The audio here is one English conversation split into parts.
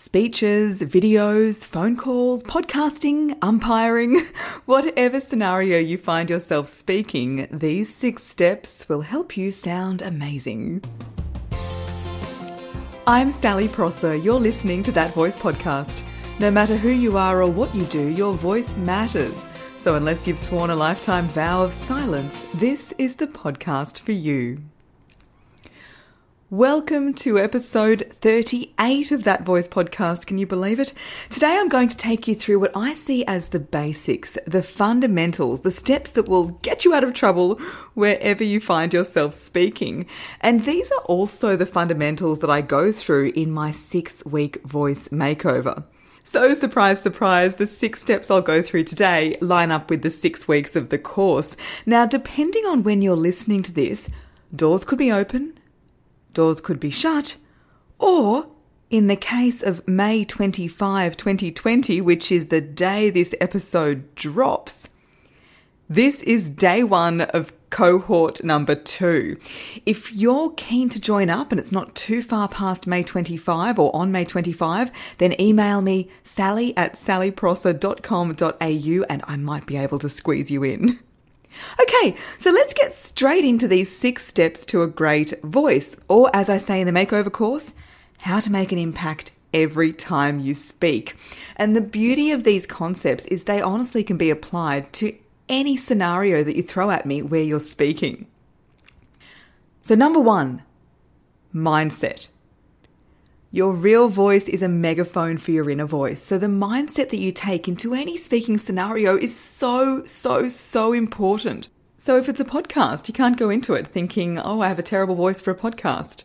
speeches, videos, phone calls, podcasting, umpiring, whatever scenario you find yourself speaking, these six steps will help you sound amazing. I'm Sally Prosser. You're listening to That Voice podcast. No matter who you are or what you do, your voice matters. So, unless you've sworn a lifetime vow of silence, this is the podcast for you. Welcome to episode 38 of That Voice podcast. Can you believe it? Today I'm going to take you through what I see as the basics, the fundamentals, the steps that will get you out of trouble wherever you find yourself speaking. And these are also the fundamentals that I go through in my six week voice makeover. So, surprise, surprise, the six steps I'll go through today line up with the six weeks of the course. Now, depending on when you're listening to this, doors could be open, doors could be shut, or in the case of May 25, 2020, which is the day this episode drops, this is day one of cohort number two. If you're keen to join up and it's not too far past May 25 or on May 25, then email me sally at sallyprosser.com.au and I might be able to squeeze you in. Okay, so let's get straight into these six steps to a great voice, or as I say in the makeover course, how to make an impact every time you speak. And the beauty of these concepts is they honestly can be applied to any scenario that you throw at me where you're speaking. So, number one, mindset. Your real voice is a megaphone for your inner voice. So, the mindset that you take into any speaking scenario is so, so, so important. So, if it's a podcast, you can't go into it thinking, oh, I have a terrible voice for a podcast.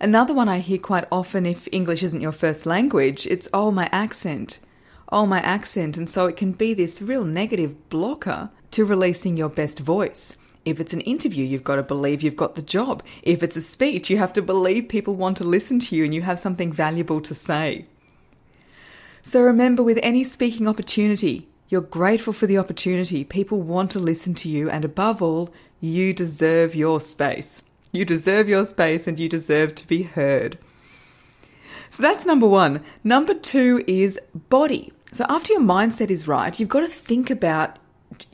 Another one I hear quite often if English isn't your first language, it's, oh, my accent. Oh, my accent. And so it can be this real negative blocker to releasing your best voice. If it's an interview, you've got to believe you've got the job. If it's a speech, you have to believe people want to listen to you and you have something valuable to say. So remember, with any speaking opportunity, you're grateful for the opportunity. People want to listen to you, and above all, you deserve your space. You deserve your space and you deserve to be heard. So that's number one. Number two is body. So after your mindset is right, you've got to think about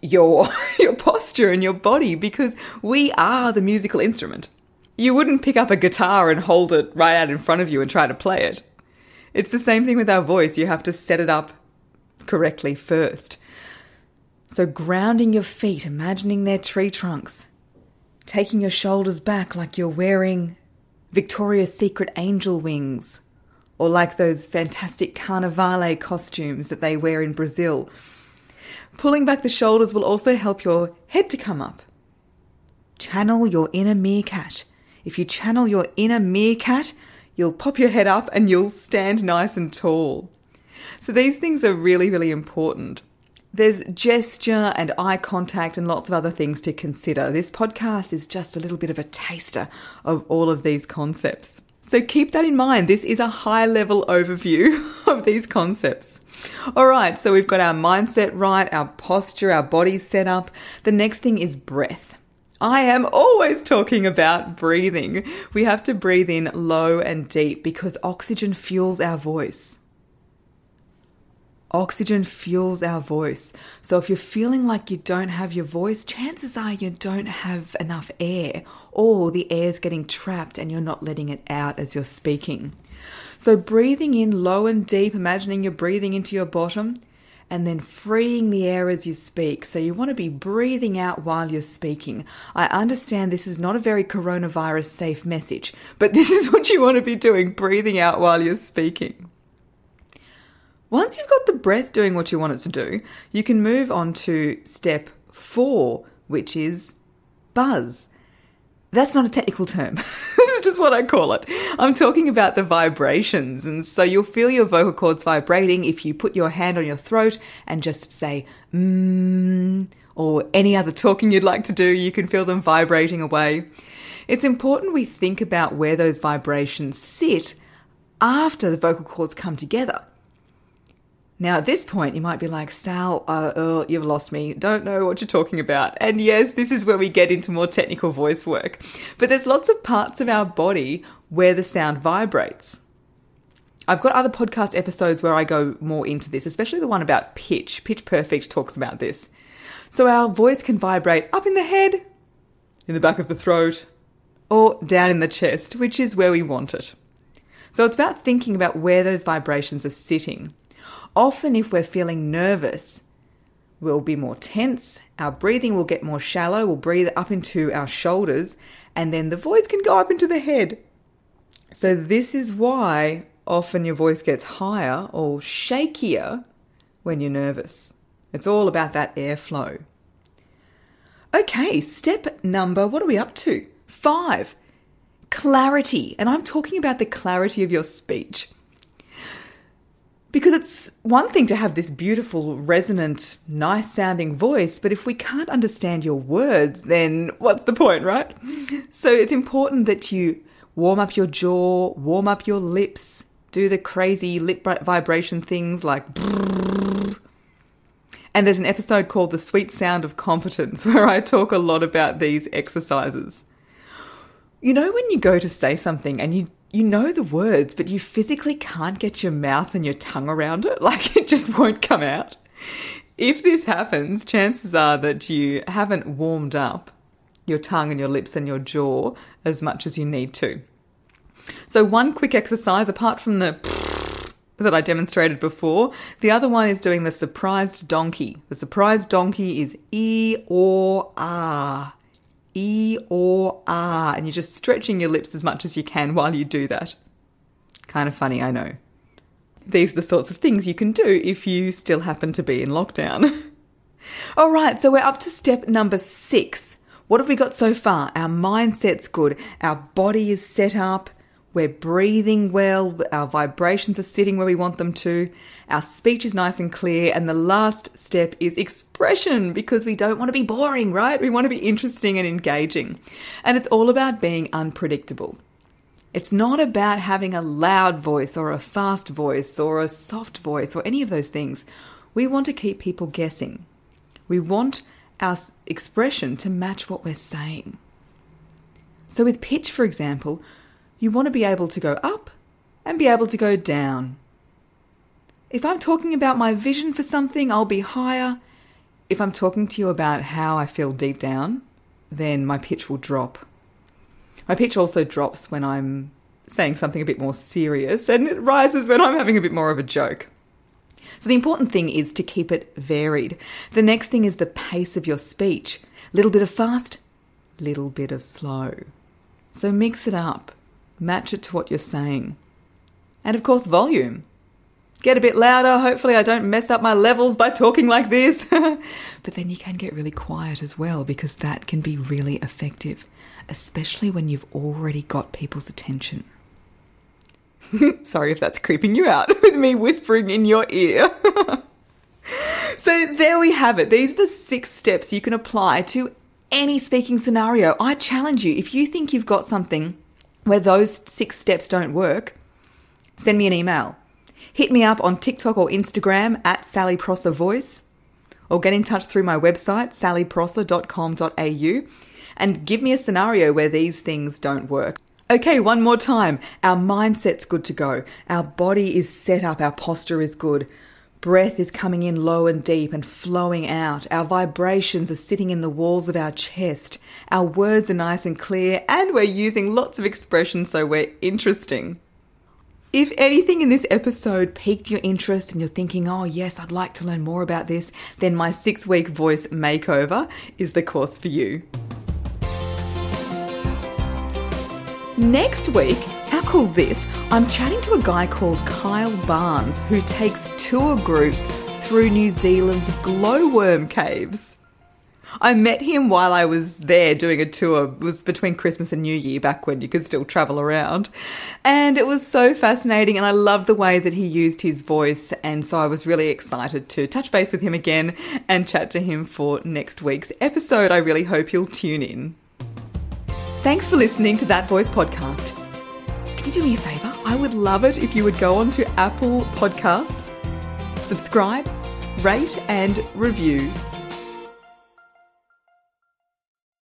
your your posture and your body because we are the musical instrument. You wouldn't pick up a guitar and hold it right out in front of you and try to play it. It's the same thing with our voice. You have to set it up correctly first. So grounding your feet, imagining their tree trunks, taking your shoulders back like you're wearing Victoria's Secret angel wings, or like those fantastic carnivale costumes that they wear in Brazil Pulling back the shoulders will also help your head to come up. Channel your inner meerkat. If you channel your inner meerkat, you'll pop your head up and you'll stand nice and tall. So these things are really, really important. There's gesture and eye contact and lots of other things to consider. This podcast is just a little bit of a taster of all of these concepts. So keep that in mind. This is a high level overview of these concepts. All right, so we've got our mindset right, our posture, our body set up. The next thing is breath. I am always talking about breathing. We have to breathe in low and deep because oxygen fuels our voice. Oxygen fuels our voice. So if you're feeling like you don't have your voice, chances are you don't have enough air or the air is getting trapped and you're not letting it out as you're speaking. So breathing in low and deep, imagining you're breathing into your bottom and then freeing the air as you speak. So you want to be breathing out while you're speaking. I understand this is not a very coronavirus safe message, but this is what you want to be doing, breathing out while you're speaking. Once you've got the breath doing what you want it to do, you can move on to step four, which is buzz. That's not a technical term. this is just what I call it. I'm talking about the vibrations. And so you'll feel your vocal cords vibrating if you put your hand on your throat and just say, mmm, or any other talking you'd like to do, you can feel them vibrating away. It's important we think about where those vibrations sit after the vocal cords come together. Now, at this point, you might be like, Sal, uh, uh, you've lost me. Don't know what you're talking about. And yes, this is where we get into more technical voice work. But there's lots of parts of our body where the sound vibrates. I've got other podcast episodes where I go more into this, especially the one about pitch. Pitch Perfect talks about this. So our voice can vibrate up in the head, in the back of the throat, or down in the chest, which is where we want it. So it's about thinking about where those vibrations are sitting. Often, if we're feeling nervous, we'll be more tense, our breathing will get more shallow, we'll breathe up into our shoulders, and then the voice can go up into the head. So, this is why often your voice gets higher or shakier when you're nervous. It's all about that airflow. Okay, step number, what are we up to? Five, clarity. And I'm talking about the clarity of your speech. Because it's one thing to have this beautiful, resonant, nice sounding voice, but if we can't understand your words, then what's the point, right? So it's important that you warm up your jaw, warm up your lips, do the crazy lip vibration things like. And there's an episode called The Sweet Sound of Competence where I talk a lot about these exercises. You know, when you go to say something and you you know the words, but you physically can't get your mouth and your tongue around it. Like it just won't come out. If this happens, chances are that you haven't warmed up your tongue and your lips and your jaw as much as you need to. So, one quick exercise, apart from the that I demonstrated before, the other one is doing the surprised donkey. The surprised donkey is E or R. E or R, and you're just stretching your lips as much as you can while you do that. Kind of funny, I know. These are the sorts of things you can do if you still happen to be in lockdown. All right, so we're up to step number six. What have we got so far? Our mindset's good, our body is set up, we're breathing well, our vibrations are sitting where we want them to, our speech is nice and clear, and the last step is expression because we don't want to be boring, right? We want to be interesting and engaging. And it's all about being unpredictable. It's not about having a loud voice or a fast voice or a soft voice or any of those things. We want to keep people guessing. We want our expression to match what we're saying. So, with pitch, for example, you want to be able to go up and be able to go down. If I'm talking about my vision for something, I'll be higher. If I'm talking to you about how I feel deep down, then my pitch will drop. My pitch also drops when I'm saying something a bit more serious, and it rises when I'm having a bit more of a joke. So, the important thing is to keep it varied. The next thing is the pace of your speech. Little bit of fast, little bit of slow. So, mix it up match it to what you're saying. And of course, volume. Get a bit louder. Hopefully, I don't mess up my levels by talking like this. but then you can get really quiet as well because that can be really effective, especially when you've already got people's attention. Sorry if that's creeping you out with me whispering in your ear. so, there we have it. These are the six steps you can apply to any speaking scenario. I challenge you if you think you've got something where those six steps don't work, send me an email. Hit me up on TikTok or Instagram at Sally Prosser Voice, or get in touch through my website, sallyprosser.com.au, and give me a scenario where these things don't work. Okay, one more time. Our mindset's good to go. Our body is set up. Our posture is good. Breath is coming in low and deep and flowing out. Our vibrations are sitting in the walls of our chest. Our words are nice and clear, and we're using lots of expression so we're interesting. If anything in this episode piqued your interest and you're thinking, oh, yes, I'd like to learn more about this, then my six week voice makeover is the course for you. Next week, cool's this? I'm chatting to a guy called Kyle Barnes who takes tour groups through New Zealand's glowworm caves. I met him while I was there doing a tour. It was between Christmas and New Year, back when you could still travel around. And it was so fascinating, and I loved the way that he used his voice. And so I was really excited to touch base with him again and chat to him for next week's episode. I really hope you'll tune in. Thanks for listening to That Voice podcast. Can you do me a favour? I would love it if you would go on to Apple Podcasts, subscribe, rate, and review